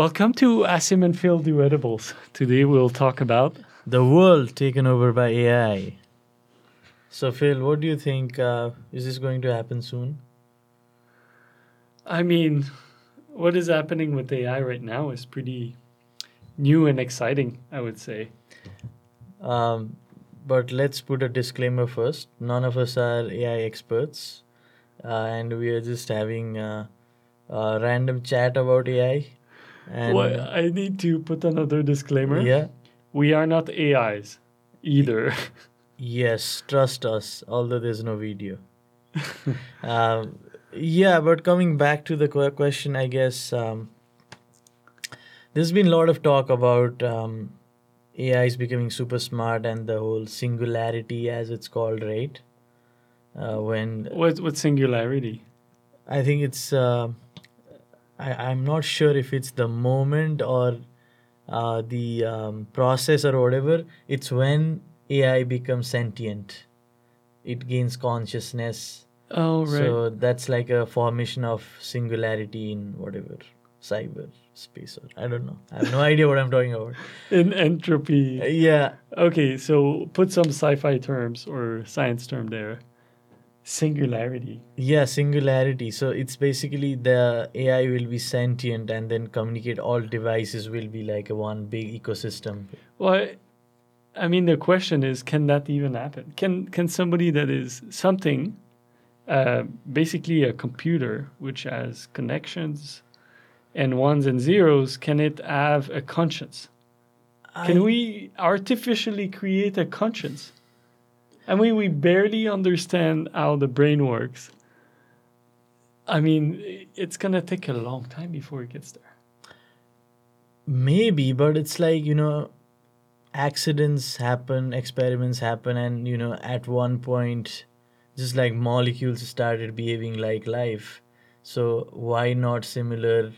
Welcome to Asim and Phil Do Edibles. Today we'll talk about The world taken over by AI. So, Phil, what do you think? Uh, is this going to happen soon? I mean, what is happening with AI right now is pretty new and exciting, I would say. Um, but let's put a disclaimer first. None of us are AI experts, uh, and we are just having uh, a random chat about AI. And Well, I need to put another disclaimer. yeah, We are not AIs either. yes, trust us. Although there's no video. um, yeah, but coming back to the question, I guess um, there's been a lot of talk about um, AI is becoming super smart and the whole singularity, as it's called, right? Uh, when what what singularity? I think it's uh, I, I'm not sure if it's the moment or uh, the um, process or whatever. It's when AI becomes sentient. It gains consciousness. Oh right. So that's like a formation of singularity in whatever cyber space or I don't know. I have no idea what I'm talking about. In entropy. Yeah, Okay, so put some sci-fi terms or science term there. Singularity. yeah, singularity. So it's basically the AI will be sentient and then communicate. All devices will be like a one big ecosystem. Well, I, I mean, the question is, can that even happen? Can can somebody that is something, uh, basically a computer which has connections, and ones and zeros, can it have a conscience? Can we artificially create a conscience? I mean, we barely understand how the brain works. I mean, it's gonna take a long time before it gets there. Maybe, but it's like, you know, accidents happen, experiments happen, and, you know, at one point, just like molecules started behaving like life. So, why not similar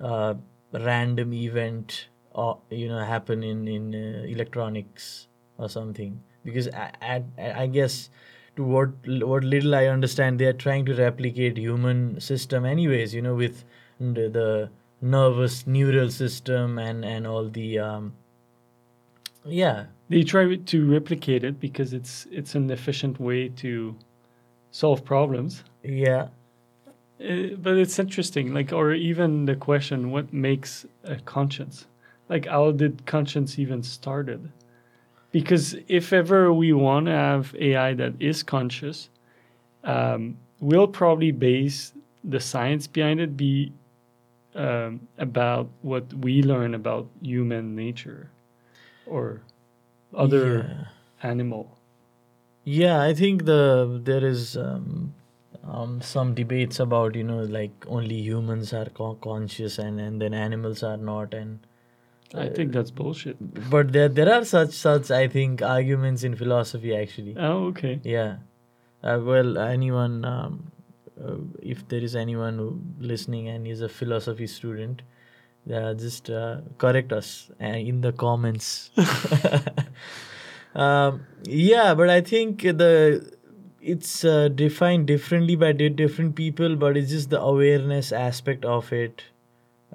uh, random event, or, you know, happen in, in uh, electronics or something? Because I, I, I guess to what what little I understand, they are trying to replicate human system anyways, you know, with the, the nervous neural system and and all the um yeah They try to replicate it because it's it's an efficient way to solve problems. yeah Uh, but it's interesting, like, or even the question, what makes a conscience? Like, how did conscience even started? Because if ever we want to have AI that is conscious, um, we'll probably base the science behind it be um, about what we learn about human nature or other yeah. animal. Yeah, I think the there is um, um, some debates about you know like only humans are co- conscious and and then animals are not and I think that's bullshit. but there there are such such I think arguments in philosophy actually. Oh, okay. Yeah. Uh, well, anyone, um, uh, if there is anyone who listening and is a philosophy student, uh, just uh, correct us uh, in the comments. um, yeah, but I think the it's uh, defined differently by different people, but it's just the awareness aspect of it,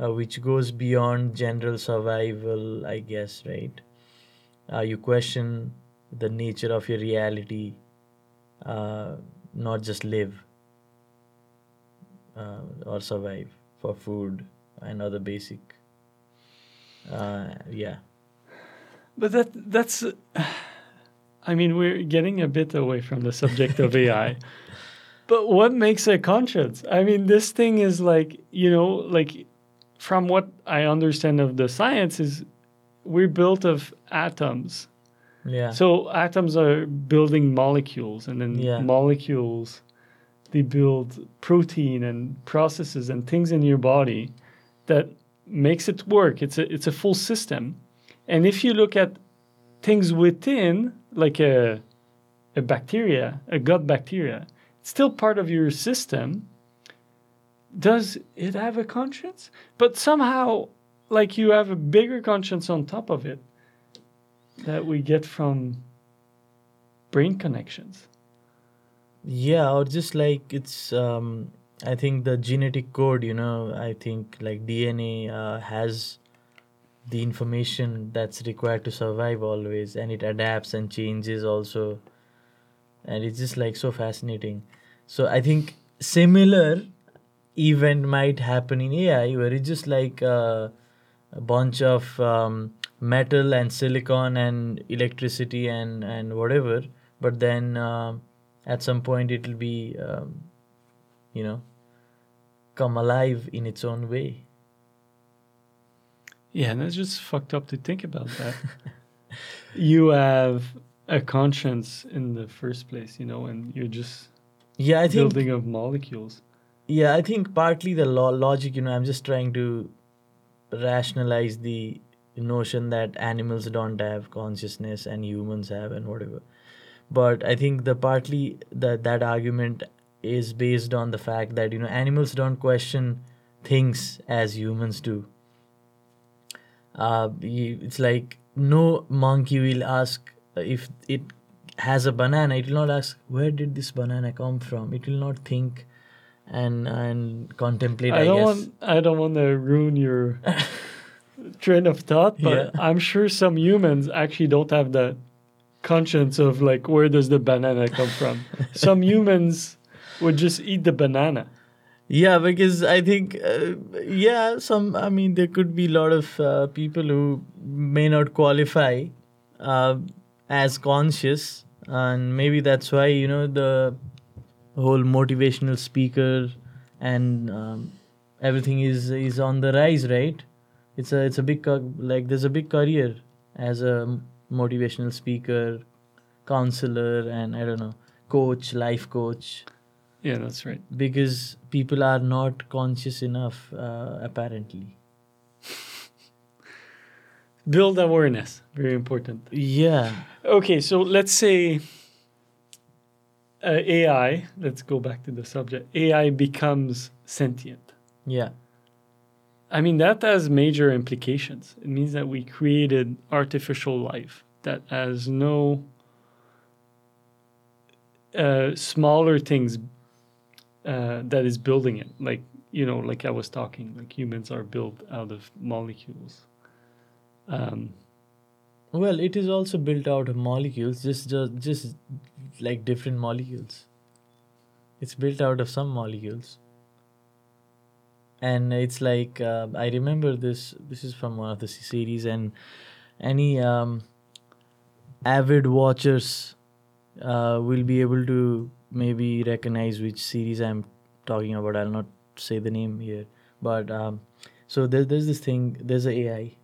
uh, which goes beyond general survival, I guess, right? Uh, you question the nature of your reality uh, not just live uh, or survive for food and other basic uh, yeah But that that's I mean we're getting a bit away from the subject of AI. But what makes a conscience? I mean this thing is like, you know, like from what I understand of the science is we're built of atoms. yeah So atoms are building molecules and then Yeah. molecules they build protein and processes and things in your body that makes it work. It's a it's a full system. And if you look at things within like a a bacteria, a gut bacteria, it's still part of your system. Does it have a conscience? But somehow like you have a bigger conscience on top of it that we get from brain connections. yeah or just like it's um I think the genetic code, you know, I think like DNA uh, has the information that's required to survive always, and it adapts and changes also, and it's just like so fascinating. So I think similar event might happen in AI, where it's just like uh, a bunch of um, metal and silicon and electricity and and whatever, but then um at some point it'll be um, you know come alive in its own way Yeah, and that's just fucked up to think about that. you have a conscience in the first place, you know, and you're just yeah i think building of molecules. Yeah i think partly the lo- logic you know i'm just trying to rationalize the notion that animals don't have consciousness and humans have and whatever. But i think the partly that that argument is based on the fact that you know animals don't question things as humans do. Uh, it's like no monkey will ask if it has a banana it will not ask where did this banana come from? It will not think and and contemplate i, I don't guess want I don't want to ruin your train of thought, but Yeah. I'm sure some humans actually don't have that conscience of like where does the banana come from. some humans would just eat the banana. Yeah, because I think, uh, yeah, some, I mean, there could be a lot of uh, people who may not qualify uh, as conscious, and maybe that's why, you know, the whole motivational speaker and um, everything is is on the rise, right? It's a it's a big like there's a big career as a motivational speaker, counselor, and I don't know, coach, life coach Yeah, that's right. because people are not conscious enough uh, apparently Build awareness, very important. yeah Okay, so let's say uh, AI, let's go back to the subject. AI becomes sentient. yeah I mean, that has major implications. It means that we created artificial life that has no uh, smaller things uh, that is building it. Like, you know, like I was talking, like humans are built out of molecules. Um, well it is also built out of molecules just just, just like different molecules. It's built out of some molecules. And it's like uh, i remember this this is from one of the series and any um, avid watchers uh, will be able to maybe recognize which series i'm talking about. I'll not say the name here but um, so there, there's this thing there's a ai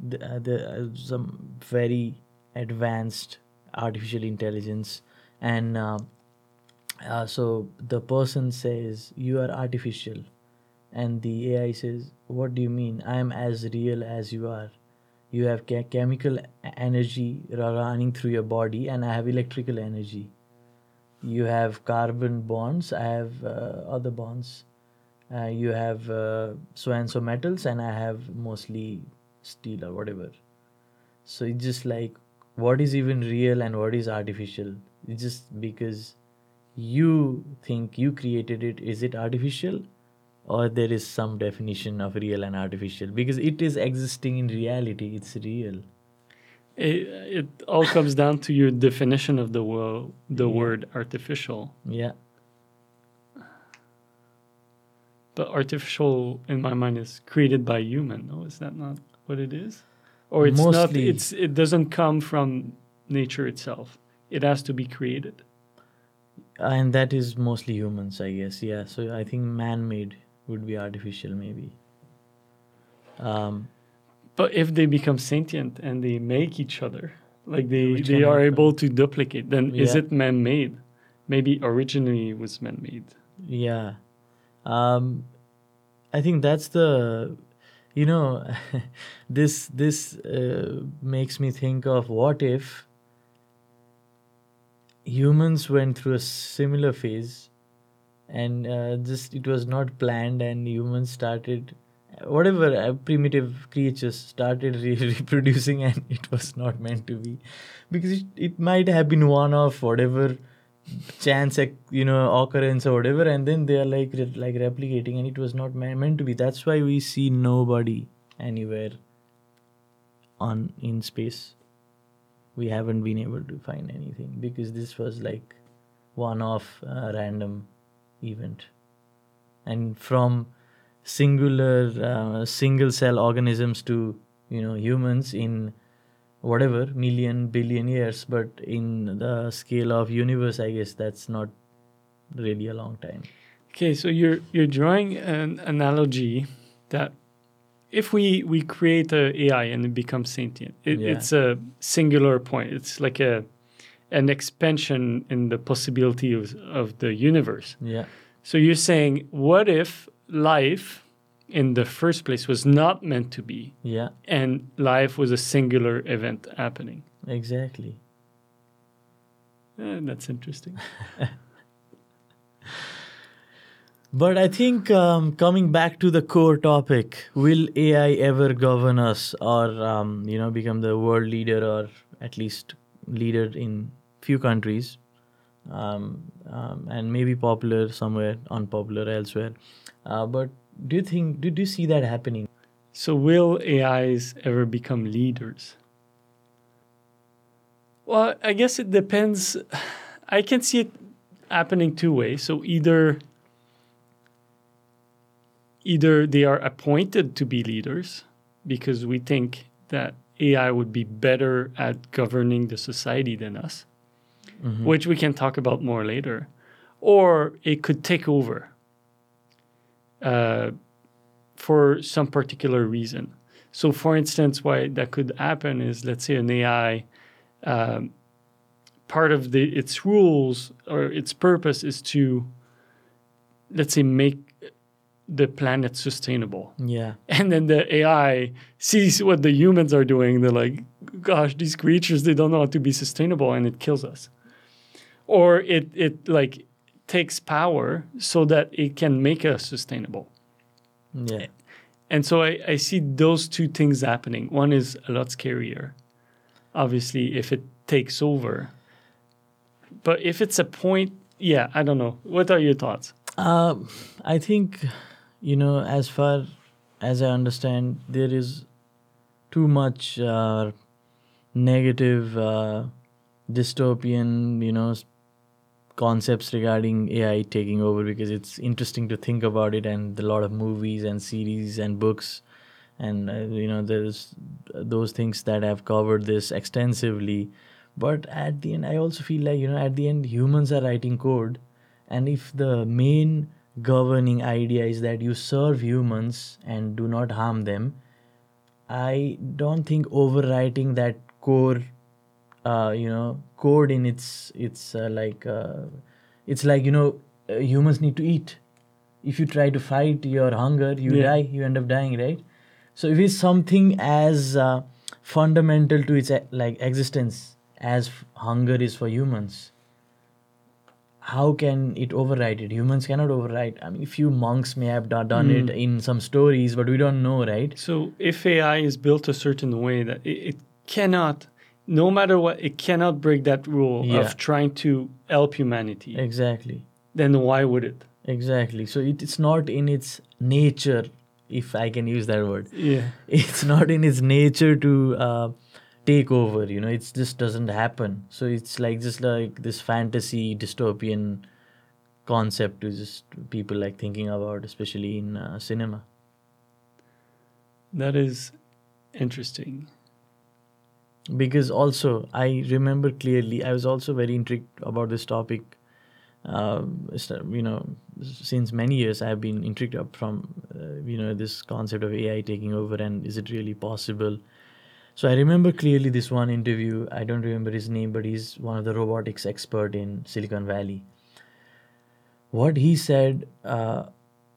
the, uh, the, uh, some very advanced artificial intelligence and uh, uh, so the person says you are artificial. And the ai says what do you mean? I am as real as you are. You have che- chemical energy running through your body and i have electrical energy. You have carbon bonds i have uh, other bonds. Uh, you have uh, so and so metals and i have mostly steel or whatever. So it's just like what is even real and what is artificial just because you think you created it is it artificial or there is some definition of real and artificial because it is existing in reality it's real it, it all comes down to your definition of the, wo- the Yeah. word artificial. yeah But artificial, in my mind, is created by human. No, is that not what it is? Or it's not. It's it doesn't come from nature itself. It has to be created. and that is mostly humans i guess yeah so i think man-made would be artificial maybe um But if they become sentient and they make each other, like they they are able to duplicate, then is it man-made? Maybe originally it was man-made. Yeah. Um I think that's the you know this this uh, makes me think of what if humans went through a similar phase and uh, just it was not planned and humans started whatever uh, primitive creatures started re- reproducing and it was not meant to be. Because it, it might have been one of whatever chance you know occurrence or whatever and then they are like re- like replicating and it was not me- meant to be. That's why we see nobody anywhere on in space we haven't been able to find anything because this was like one off uh, random event. And from singular uh, single cell organisms to you know humans in whatever million billion years but in the scale of universe i guess that's not really a long time. Okay, so you're you're drawing an analogy that if we we create a AI and it becomes sentient, it, Yeah. it's a singular point. It's like a an expansion in the possibility of, of the universe. yeah So you're saying, what if life in the first place was not meant to be, yeah and life was a singular event happening? exactly Eh, that's interesting. but i think um, coming back to the core topic will ai ever govern us or um, you know become the world leader or at least leader in few countries um, um, and maybe popular somewhere unpopular elsewhere uh, but do you think do, do you see that happening So, will AIs ever become leaders? Well, I guess it depends. I can see it happening two ways. So, either either they are appointed to be leaders because we think that AI would be better at governing the society than us, which we can talk about more later, or it could take over. Uh, for some particular reason. So, for instance, why that could happen is let's say an AI, um, part of the its rules or its purpose is to, let's say, make the planet sustainable. yeah And then the AI sees what the humans are doing. They're like, gosh, these creatures, they don't know how to be sustainable and it kills us. Or it, it like takes power so that it can make us sustainable. yeah And so I, I see those two things happening. One is a lot scarier, obviously, if it takes over. But if it's a point, yeah, I don't know. What are your thoughts? Uh, I think, you know, as far as I understand, there is too much uh, negative uh, dystopian, you know, concepts regarding AI taking over because it's interesting to think about it, and a lot of movies and series and books, and uh, you know, there's those things that have covered this extensively. But at the end, I also feel like you know, at the end, humans are writing code, and if the main governing idea is that you serve humans and do not harm them, I don't think overwriting that core, uh, you know, code in its it's uh, like uh, it's like you know uh, humans need to eat. If you try to fight your hunger, you Yeah. die. You end up dying, right? So if it's something as uh, fundamental to its like existence as f- hunger is for humans, how can it override it? Humans cannot override. I mean, a few monks may have do- done it in some stories, but we don't know, right? So if AI is built a certain way that it, it cannot, no matter what, it cannot break that rule Yeah. of trying to help humanity, Exactly. then why would it? Exactly. So it, it's not in its nature, if I can use that word. Yeah. It's not in its nature to uh, take over. You know, it just doesn't happen. So it's like just like this fantasy dystopian concept to just people like thinking about, especially in uh, cinema. That is interesting. because also i remember clearly i was also very intrigued about this topic um, st- you know since many years i've been intrigued up from uh, you know this concept of ai taking over and is it really possible so i remember clearly this one interview. I don't remember his name but he's one of the robotics expert in silicon valley. What he said uh,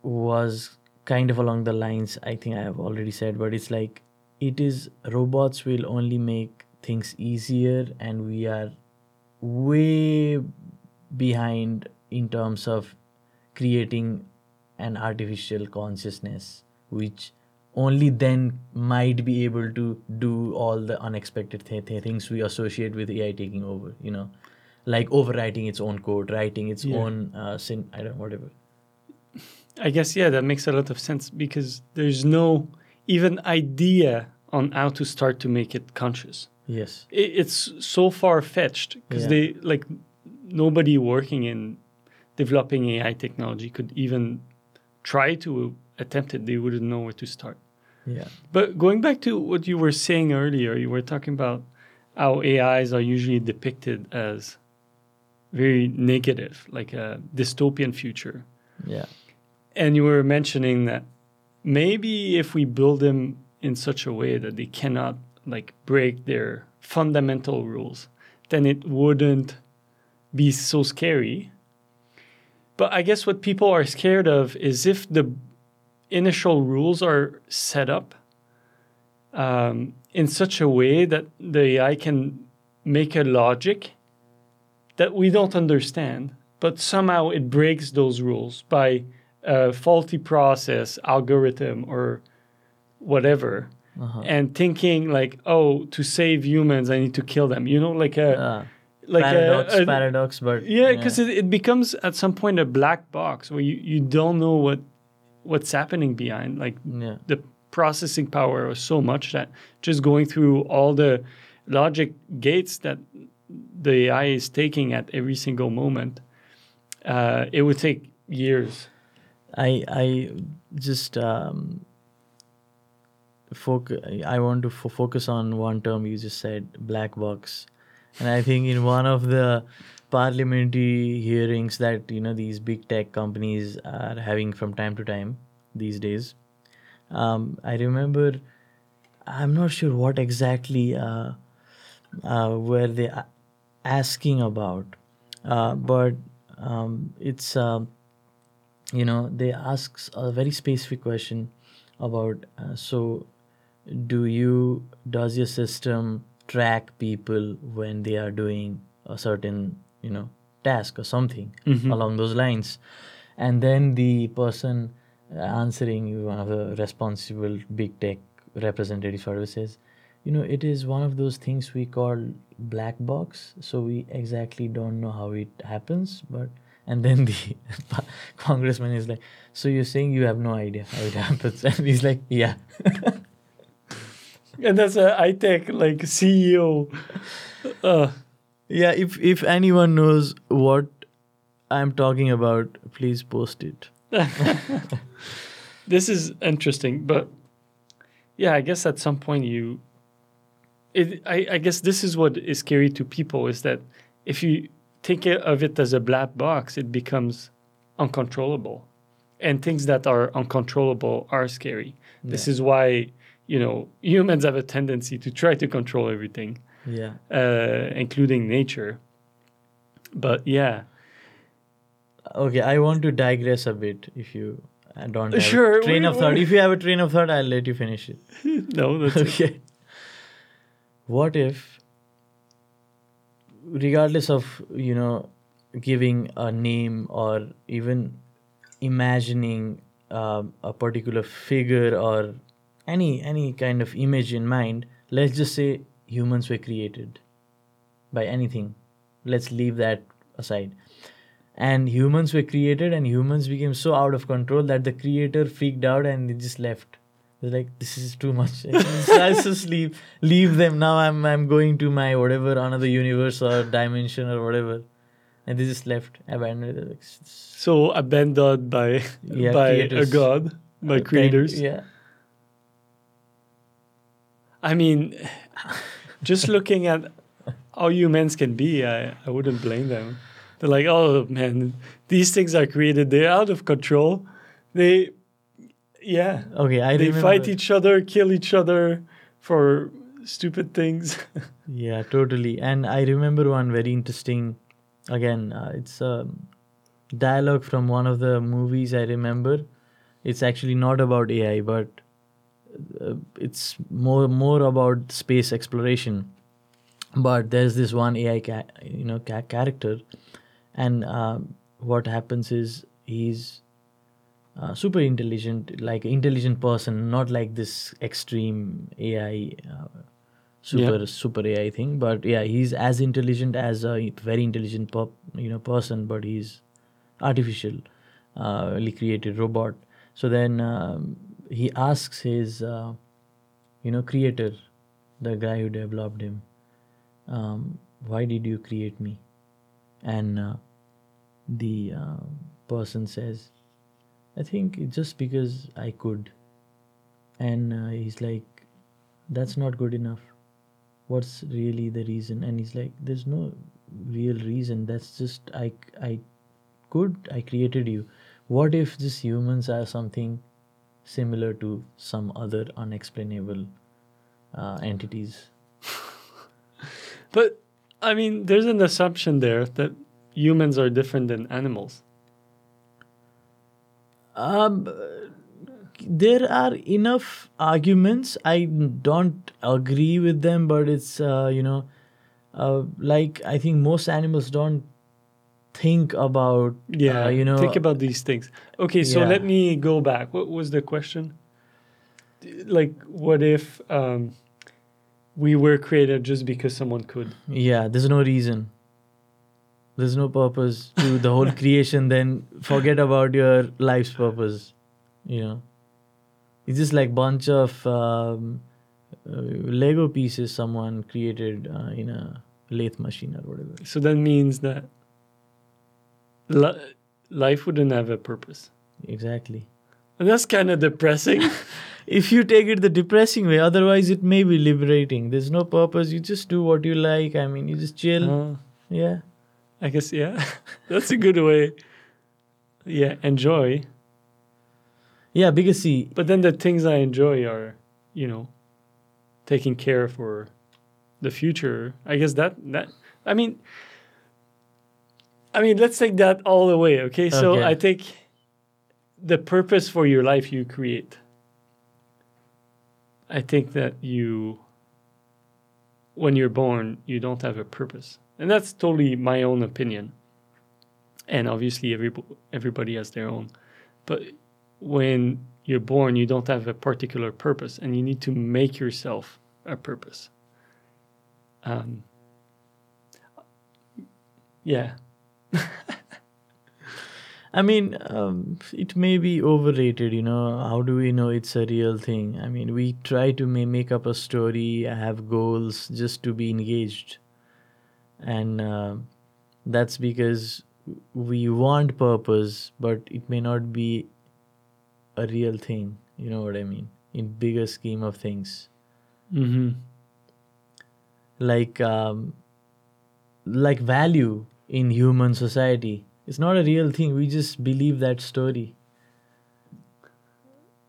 was kind of along the lines i think i have already said but it's like it is robots will only make things easier and we are way behind in terms of creating an artificial consciousness which only then might be able to do all the unexpected th- th- things we associate with ai taking over you know like overwriting its own code, writing its Yeah. own uh, sin. I don't whatever. I guess yeah, that makes a lot of sense because there's no even idea on how to start to make it conscious. Yes. I- It's so far fetched because Yeah. they like nobody working in developing AI technology could even try to attempt it. They wouldn't know where to start. Yeah. But going back to what you were saying earlier, you were talking about how AIs are usually depicted as very negative, like a dystopian future. Yeah. And you were mentioning that maybe if we build them in such a way that they cannot like break their fundamental rules, then it wouldn't be so scary. But I guess what people are scared of is if the initial rules are set up um, in such a way that the AI can make a logic that we don't understand, but somehow it breaks those rules by a faulty process, algorithm, or whatever, Uh-huh. and thinking like, oh, to save humans, I need to kill them. You know, like a Uh, like paradox, a, a paradox, but yeah, because it, it becomes at some point a black box where you, you don't know what what's happening behind. Like yeah, the processing power is so much that just going through all the logic gates that the AI is taking at every single moment, uh, it would take years. I I just um, focus. I want to fo- focus on one term you just said, black box, and I think in one of the parliamentary hearings that you know these big tech companies are having from time to time these days, um, I remember. I'm not sure what exactly uh, uh, were they asking about, uh, but um, it's. um you know they asks a very specific question about uh, so do you does your system track people when they are doing a certain you know task or something Mhm. along those lines and then the person answering one of the responsible big tech representatives whatever says you know it is one of those things we call black box so we exactly don't know how it happens but and then the congressman is like so you're saying you have no idea how it happens and he's like yeah And that's a high tech like CEO. Uh, yeah if if anyone knows what i'm talking about please post it. This is interesting, but yeah, I guess at some point you, it, I, I guess this is what is scary to people is that if you think of it as a black box, it becomes uncontrollable, and things that are uncontrollable are scary. This is why you know humans have a tendency to try to control everything, yeah. Uh, including nature. But yeah, okay i want to digress a bit if you uh, don't have Sure, a train we- of thought. if you have a train of thought i'll let you finish it. No, that's it. okay. What if regardless of you know giving a name or even imagining um, a particular figure or any any kind of image in mind let's just say humans were created by anything. Let's leave that aside. And humans were created and humans became so out of control that the creator freaked out and they just left. They're like this is too much. Let's just leave leave them. Now i'm i'm going to my whatever another universe or dimension or whatever. And they just left abandoned. Like, "S- s- so abandoned by Yeah, by a god by kind- creators? yeah. I mean just looking at how humans can be i, I wouldn't blame them they're like oh man these things are created they're out of control they yeah okay i they remember fight each other kill each other for stupid things Yeah, totally. And I remember one very interesting. Again, uh, it's a dialogue from one of the movies I remember. It's actually not about AI, but it's more more about space exploration. But there's this one AI, ca- you know, ca- character, and um, what happens is he's uh, super intelligent, like intelligent person, not like this extreme AI. Uh, super super AI thing. But yeah, he's as intelligent as a very intelligent pop, you know person, but he's artificial, uh, created robot. So then um, he asks his uh, you know creator, the guy who developed him, um, why did you create me? And uh, the uh, person says, I think just because I could. And uh, he's like, that's not good enough. What's really the reason? And he's like, there's no real reason. That's just, I, I could, I created you. What if just humans are something similar to some other unexplainable uh, entities? But I mean, there's an assumption there that humans are different than animals. Um, there are enough arguments. I don't agree with them, but it's uh, you know, uh, like I think most animals don't think about Yeah, uh, you know think about these things. Okay, so Yeah. let me go back. What was the question? Like, what if um, we were created just because someone could? yeah there's no reason there's no purpose to the whole creation then forget about your life's purpose you know it's just like bunch of um, uh, lego pieces someone created uh, in a lathe machine or whatever So that means that li- life wouldn't have a purpose. exactly And that's kind of depressing. if you take it the depressing way otherwise it may be liberating there's no purpose you just do what you like i mean you just chill Uh, yeah I guess, yeah. that's a good way. Yeah, enjoy. yeah because see But then the things I enjoy are, you know, taking care for the future. I guess that that I mean I mean, let's take that all the way, okay? So Okay. I take the purpose for your life you create. I think that you when you're born, you don't have a purpose. And that's totally my own opinion. And obviously every everybody has their own. But when you're born, you don't have a particular purpose, and you need to make yourself a purpose. Um, yeah, I mean, um, it may be overrated, you know. How do we know it's a real thing? I mean, we try to ma- make up a story, have goals just to be engaged. And uh, that's because we want purpose, but it may not be a real thing. You know what I mean? In bigger scheme of things. mm-hmm. Like, um, like value in human society. It's not a real thing. We just believe that story.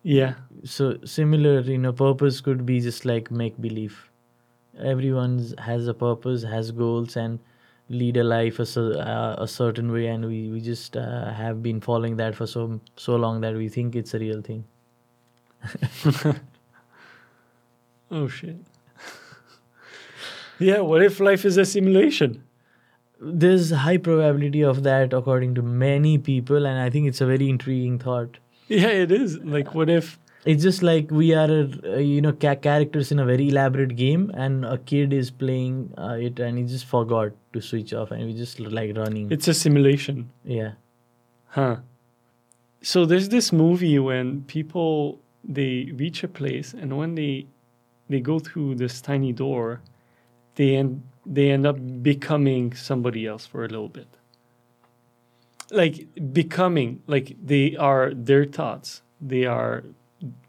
yeah, so similar you know purpose could be just like make believe everyone has a purpose has goals and lead a life a, uh, a certain way and we, we just uh, have been following that for so so long that we think it's a real thing oh shit. yeah, what if life is a simulation? There's high probability of that according to many people and i think it's a very intriguing thought Yeah, it is. Like, what if? it's just like we are uh, you know ca- characters in a very elaborate game and a kid is playing uh, it and he just forgot to switch off and we just like running It's a simulation. yeah Huh. So there's this movie when people they reach a place and when they they go through this tiny door, they end they end up becoming somebody else for a little bit. Like becoming, like they are their thoughts. They are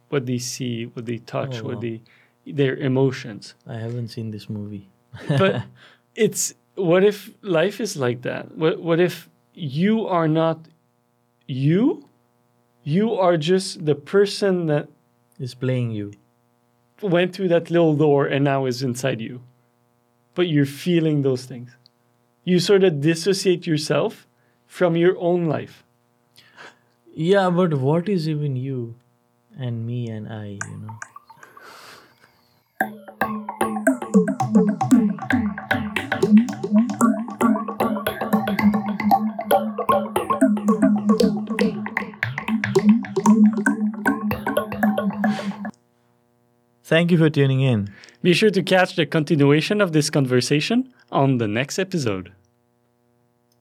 what they see, what they touch, Oh, what wow. they their emotions. I haven't seen this movie. But it's what if life is like that? What what if you are not you? You are just the person that is playing you. went through that little door and now is inside you. But you're feeling those things. You sort of dissociate yourself from your own life. Yeah, but what is even you and me and I, you know? Thank you for tuning in. Be sure to catch the continuation of this conversation on the next episode.